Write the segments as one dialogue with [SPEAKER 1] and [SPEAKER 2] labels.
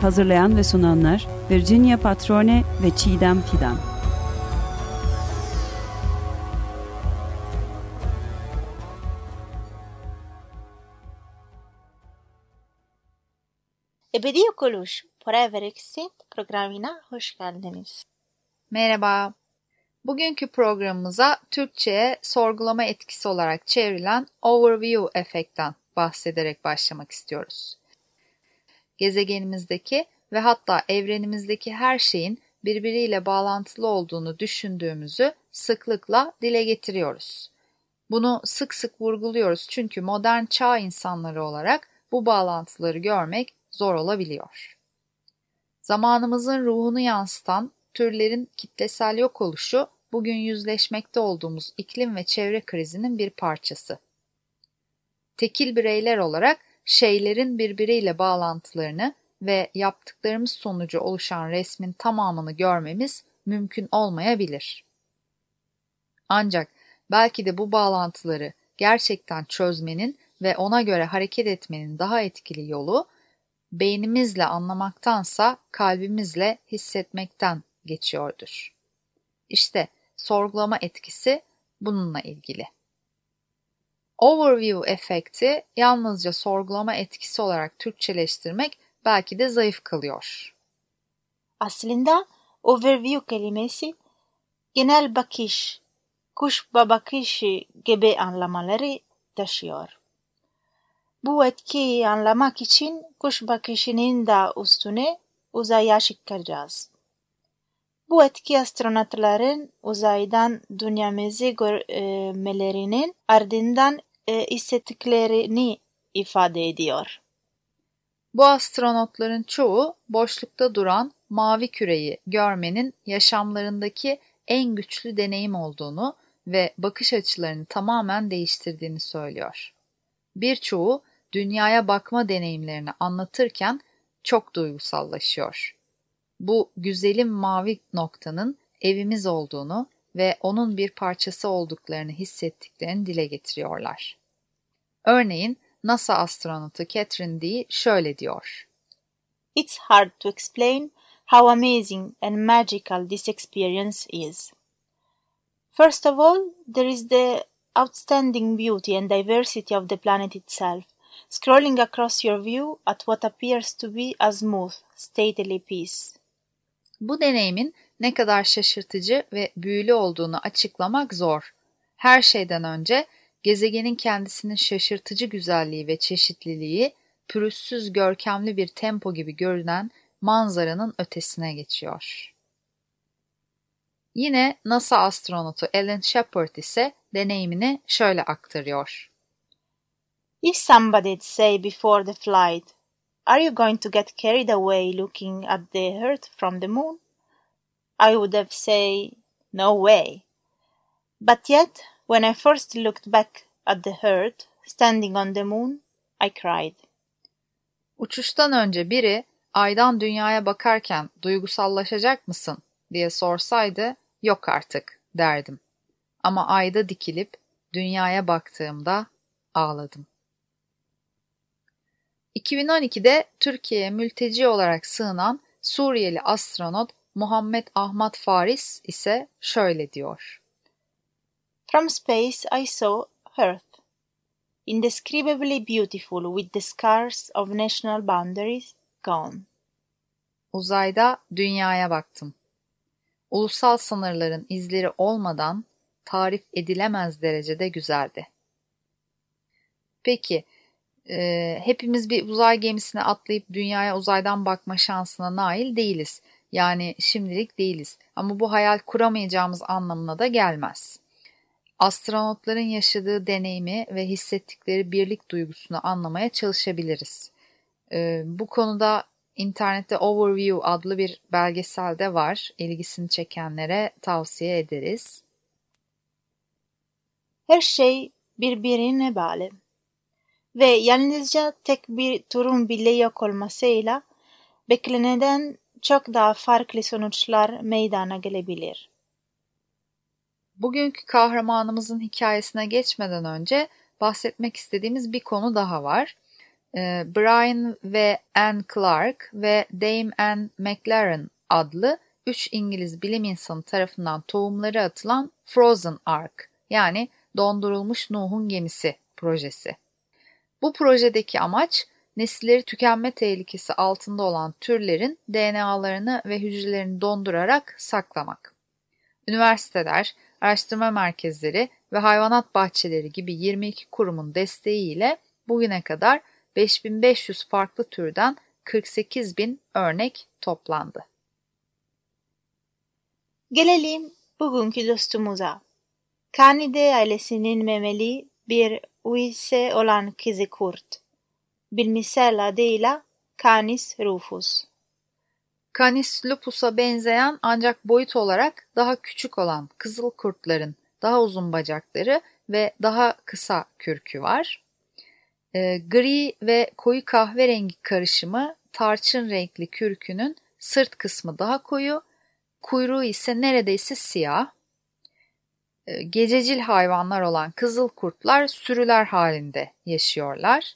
[SPEAKER 1] Hazırlayan ve sunanlar Virginia Patrone ve Çiğdem Fidan.
[SPEAKER 2] Ebedi Yok Oluş Forever Extinct programına hoş geldiniz.
[SPEAKER 3] Merhaba. Bugünkü programımıza Türkçe'ye sorgulama etkisi olarak çevrilen overview efektten bahsederek başlamak istiyoruz. Gezegenimizdeki ve hatta evrenimizdeki her şeyin birbiriyle bağlantılı olduğunu düşündüğümüzü sıklıkla dile getiriyoruz. Bunu sık sık vurguluyoruz çünkü modern çağ insanları olarak bu bağlantıları görmek zor olabiliyor. Zamanımızın ruhunu yansıtan türlerin kitlesel yok oluşu bugün yüzleşmekte olduğumuz iklim ve çevre krizinin bir parçası. Tekil bireyler olarak şeylerin birbiriyle bağlantılarını ve yaptıklarımız sonucu oluşan resmin tamamını görmemiz mümkün olmayabilir. Ancak belki de bu bağlantıları gerçekten çözmenin ve ona göre hareket etmenin daha etkili yolu beynimizle anlamaktansa kalbimizle hissetmekten geçiyordur. İşte sorgulama etkisi bununla ilgili. Overview efekti yalnızca sorgulama etkisi olarak Türkçeleştirmek belki de zayıf kalıyor.
[SPEAKER 2] Aslında overview kelimesi genel bakış, kuş bakışı gibi anlamaları taşıyor. Bu etkiyi anlamak için kuş bakışının da üstüne uzaya çıkacağız. Bu etki astronotların uzaydan dünyamızı görmelerinin ardından e, hissettiklerini ifade ediyor.
[SPEAKER 3] Bu astronotların çoğu boşlukta duran mavi küreyi görmenin yaşamlarındaki en güçlü deneyim olduğunu ve bakış açılarını tamamen değiştirdiğini söylüyor. Birçoğu dünyaya bakma deneyimlerini anlatırken çok duygusallaşıyor. Bu güzelim mavi noktanın evimiz olduğunu ve onun bir parçası olduklarını hissettiklerini dile getiriyorlar. Örneğin NASA astronotu Catherine Dee şöyle diyor.
[SPEAKER 2] It's hard to explain how amazing and magical this experience is. First of all, there is the outstanding beauty and diversity of the planet itself, scrolling across your view at what appears to be a smooth, stately piece.
[SPEAKER 3] Bu deneyimin ne kadar şaşırtıcı ve büyülü olduğunu açıklamak zor. Her şeyden önce gezegenin kendisinin şaşırtıcı güzelliği ve çeşitliliği, pürüzsüz görkemli bir tempo gibi görünen manzaranın ötesine geçiyor. Yine NASA astronotu Alan Shepard ise deneyimini şöyle aktarıyor.
[SPEAKER 2] If somebody'd say before the flight, Are you going to get carried away looking at the Earth from the moon? I would have said, No way. But yet, when I first looked back at the Earth standing on the moon, I cried.
[SPEAKER 3] Uçuştan önce biri aydan dünyaya bakarken duygusallaşacak mısın diye sorsaydı yok artık derdim. Ama ayda dikilip dünyaya baktığımda ağladım. 2012'de Türkiye'ye mülteci olarak sığınan Suriyeli astronot Muhammed Ahmad Faris ise şöyle diyor.
[SPEAKER 2] From space I saw Earth, indescribably beautiful with the scars of national boundaries gone.
[SPEAKER 3] Uzayda dünyaya baktım. Ulusal sınırların izleri olmadan tarif edilemez derecede güzeldi. Peki, e, hepimiz bir uzay gemisine atlayıp dünyaya uzaydan bakma şansına nail değiliz. Yani şimdilik değiliz. Ama bu hayal kuramayacağımız anlamına da gelmez. Astronotların yaşadığı deneyimi ve hissettikleri birlik duygusunu anlamaya çalışabiliriz. E, bu konuda internette Overview adlı bir belgesel de var. İlgisini çekenlere tavsiye ederiz.
[SPEAKER 2] Her şey birbirine bağlı. Ve yalnızca tek bir turun bile yok olmasıyla beklenenden çok daha farklı sonuçlar meydana gelebilir.
[SPEAKER 3] Bugünkü kahramanımızın hikayesine geçmeden önce bahsetmek istediğimiz bir konu daha var. Ee, Brian ve Anne Clark ve Dame Anne McLaren adlı üç İngiliz bilim insanı tarafından tohumları atılan Frozen Ark yani dondurulmuş Nuh'un gemisi projesi. Bu projedeki amaç nesilleri tükenme tehlikesi altında olan türlerin DNA'larını ve hücrelerini dondurarak saklamak. Üniversiteler, araştırma merkezleri ve hayvanat bahçeleri gibi 22 kurumun desteğiyle bugüne kadar 5500 farklı türden 48 bin örnek toplandı.
[SPEAKER 2] Gelelim bugünkü dostumuza. Kanide ailesinin memeli bir uyse olan kızı kurt. Bilimsel adıyla Canis rufus.
[SPEAKER 3] Canis lupus'a benzeyen ancak boyut olarak daha küçük olan kızıl kurtların daha uzun bacakları ve daha kısa kürkü var. E, gri ve koyu kahverengi karışımı tarçın renkli kürkünün sırt kısmı daha koyu, kuyruğu ise neredeyse siyah. E, gececil hayvanlar olan kızıl kurtlar sürüler halinde yaşıyorlar.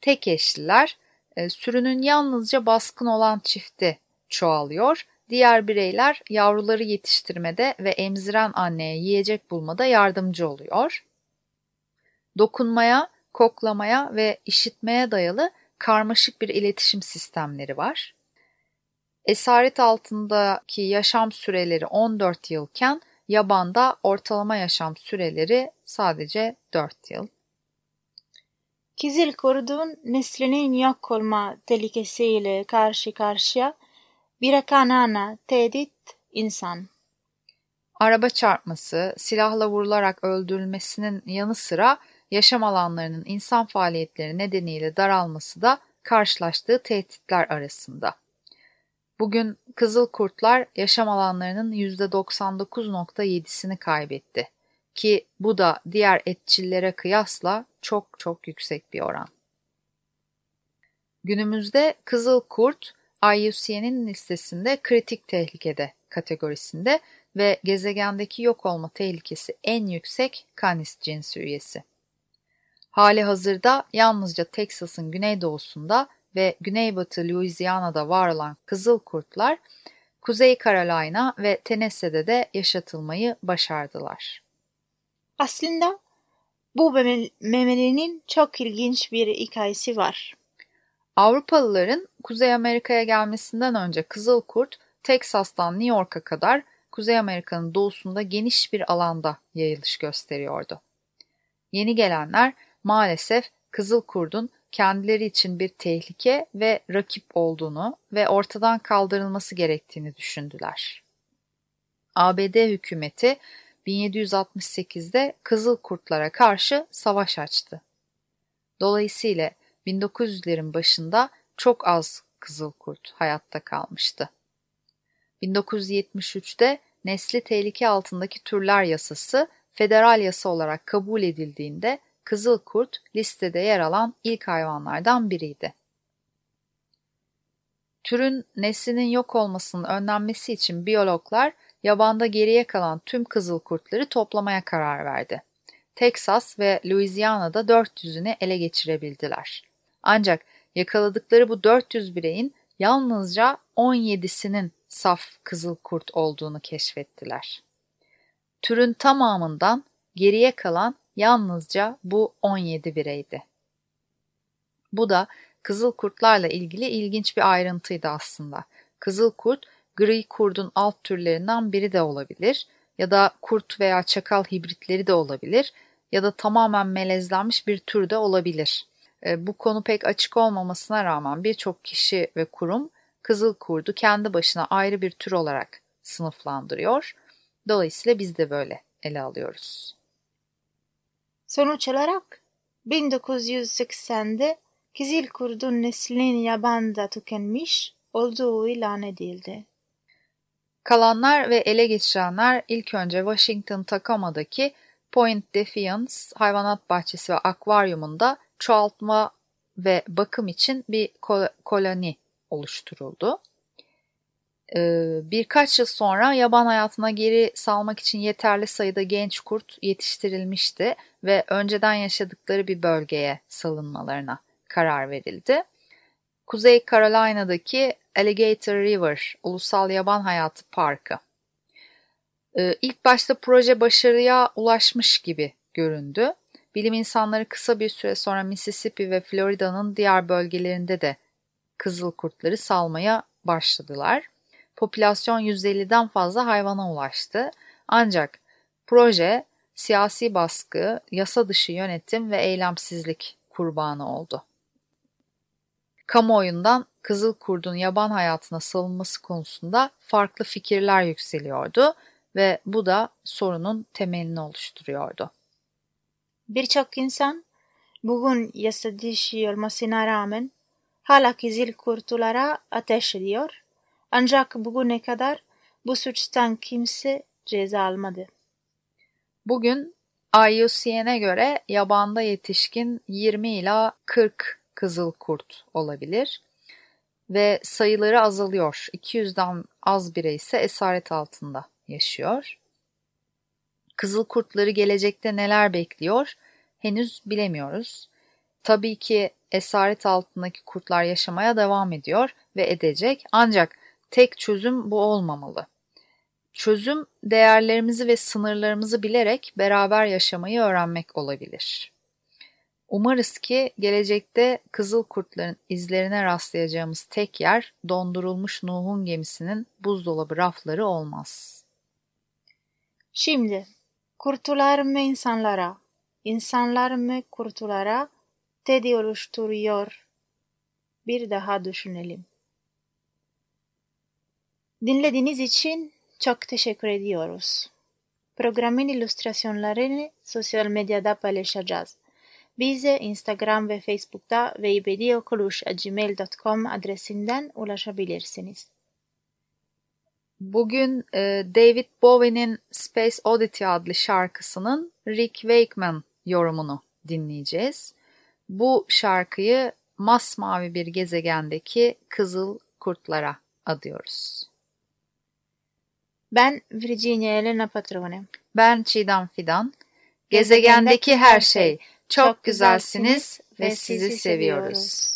[SPEAKER 3] Tek eşliler, e, sürünün yalnızca baskın olan çifti çoğalıyor. Diğer bireyler yavruları yetiştirmede ve emziren anneye yiyecek bulmada yardımcı oluyor. Dokunmaya, koklamaya ve işitmeye dayalı karmaşık bir iletişim sistemleri var. Esaret altındaki yaşam süreleri 14 yılken yabanda ortalama yaşam süreleri sadece 4 yıl.
[SPEAKER 2] Kizil kurdun neslinin yok olma tehlikesiyle karşı karşıya bir kanana tehdit insan.
[SPEAKER 3] Araba çarpması, silahla vurularak öldürülmesinin yanı sıra yaşam alanlarının insan faaliyetleri nedeniyle daralması da karşılaştığı tehditler arasında. Bugün kızıl kurtlar yaşam alanlarının %99.7'sini kaybetti ki bu da diğer etçillere kıyasla çok çok yüksek bir oran. Günümüzde kızıl kurt IUCN'in listesinde kritik tehlikede kategorisinde ve gezegendeki yok olma tehlikesi en yüksek Canis cinsi üyesi. Hali hazırda yalnızca Teksas'ın güneydoğusunda ve güneybatı Louisiana'da var olan kızıl kurtlar, Kuzey Carolina ve Tennessee'de de yaşatılmayı başardılar.
[SPEAKER 2] Aslında bu memelinin çok ilginç bir hikayesi var.
[SPEAKER 3] Avrupalıların Kuzey Amerika'ya gelmesinden önce kızıl kurt, Teksas'tan New York'a kadar Kuzey Amerika'nın doğusunda geniş bir alanda yayılış gösteriyordu. Yeni gelenler maalesef kızıl kurdun kendileri için bir tehlike ve rakip olduğunu ve ortadan kaldırılması gerektiğini düşündüler. ABD hükümeti 1768'de Kızıl Kurtlara karşı savaş açtı. Dolayısıyla 1900'lerin başında çok az Kızıl Kurt hayatta kalmıştı. 1973'te nesli tehlike altındaki türler yasası federal yasa olarak kabul edildiğinde kızıl kurt listede yer alan ilk hayvanlardan biriydi. Türün neslinin yok olmasının önlenmesi için biyologlar yabanda geriye kalan tüm kızıl kurtları toplamaya karar verdi. Texas ve Louisiana'da 400'ünü ele geçirebildiler. Ancak yakaladıkları bu 400 bireyin yalnızca 17'sinin saf kızıl kurt olduğunu keşfettiler. Türün tamamından geriye kalan yalnızca bu 17 bireydi. Bu da kızıl kurtlarla ilgili ilginç bir ayrıntıydı aslında. Kızıl kurt, gri kurdun alt türlerinden biri de olabilir ya da kurt veya çakal hibritleri de olabilir ya da tamamen melezlenmiş bir tür de olabilir. E, bu konu pek açık olmamasına rağmen birçok kişi ve kurum kızıl kurdu kendi başına ayrı bir tür olarak sınıflandırıyor. Dolayısıyla biz de böyle ele alıyoruz.
[SPEAKER 2] Sonuç olarak 1980'de Kizil kurdun neslinin yabanda tükenmiş olduğu ilan edildi.
[SPEAKER 3] Kalanlar ve ele geçirenler ilk önce Washington Takama'daki Point Defiance hayvanat bahçesi ve akvaryumunda çoğaltma ve bakım için bir koloni oluşturuldu. Ee, birkaç yıl sonra yaban hayatına geri salmak için yeterli sayıda genç kurt yetiştirilmişti ve önceden yaşadıkları bir bölgeye salınmalarına karar verildi. Kuzey Carolina'daki Alligator River Ulusal Yaban Hayatı Parkı. Ee, ilk başta proje başarıya ulaşmış gibi göründü. Bilim insanları kısa bir süre sonra Mississippi ve Florida'nın diğer bölgelerinde de kızıl kurtları salmaya başladılar. Popülasyon 150'den fazla hayvana ulaştı. Ancak proje siyasi baskı, yasa dışı yönetim ve eylemsizlik kurbanı oldu. Kamuoyundan kızıl kurdun yaban hayatına salınması konusunda farklı fikirler yükseliyordu ve bu da sorunun temelini oluşturuyordu.
[SPEAKER 2] Birçok insan bugün yasa dışı olmasına rağmen hala kızıl kurtulara ateş ediyor ancak bugüne kadar bu suçtan kimse ceza almadı.
[SPEAKER 3] Bugün IUCN'e göre yabanda yetişkin 20 ila 40 kızıl kurt olabilir ve sayıları azalıyor. 200'den az birey ise esaret altında yaşıyor. Kızıl kurtları gelecekte neler bekliyor henüz bilemiyoruz. Tabii ki esaret altındaki kurtlar yaşamaya devam ediyor ve edecek ancak tek çözüm bu olmamalı. Çözüm değerlerimizi ve sınırlarımızı bilerek beraber yaşamayı öğrenmek olabilir. Umarız ki gelecekte kızıl kurtların izlerine rastlayacağımız tek yer dondurulmuş Nuh'un gemisinin buzdolabı rafları olmaz.
[SPEAKER 2] Şimdi kurtular mı insanlara, insanlar mı kurtulara tedi oluşturuyor? Bir daha düşünelim. Dinlediğiniz için çok teşekkür ediyoruz. Programın illüstrasyonlarını sosyal medyada paylaşacağız. Bize Instagram ve Facebook'ta ve ibediokuluş.gmail.com adresinden ulaşabilirsiniz.
[SPEAKER 3] Bugün e, David Bowie'nin Space Oddity adlı şarkısının Rick Wakeman yorumunu dinleyeceğiz. Bu şarkıyı masmavi bir gezegendeki kızıl kurtlara adıyoruz.
[SPEAKER 2] Ben Virginia Elena Patrone.
[SPEAKER 3] Ben Çiğdem Fidan. Gezegendeki her şey. Çok güzelsiniz ve sizi seviyoruz.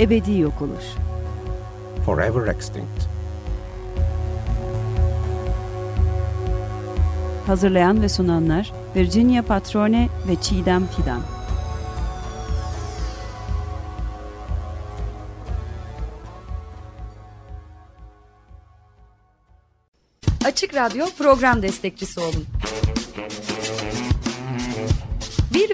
[SPEAKER 1] Ebedi yok oluş.
[SPEAKER 4] Forever extinct.
[SPEAKER 1] Hazırlayan ve sunanlar Virginia Patrone ve Çiğdem Fidan.
[SPEAKER 5] Açık Radyo program destekçisi olun.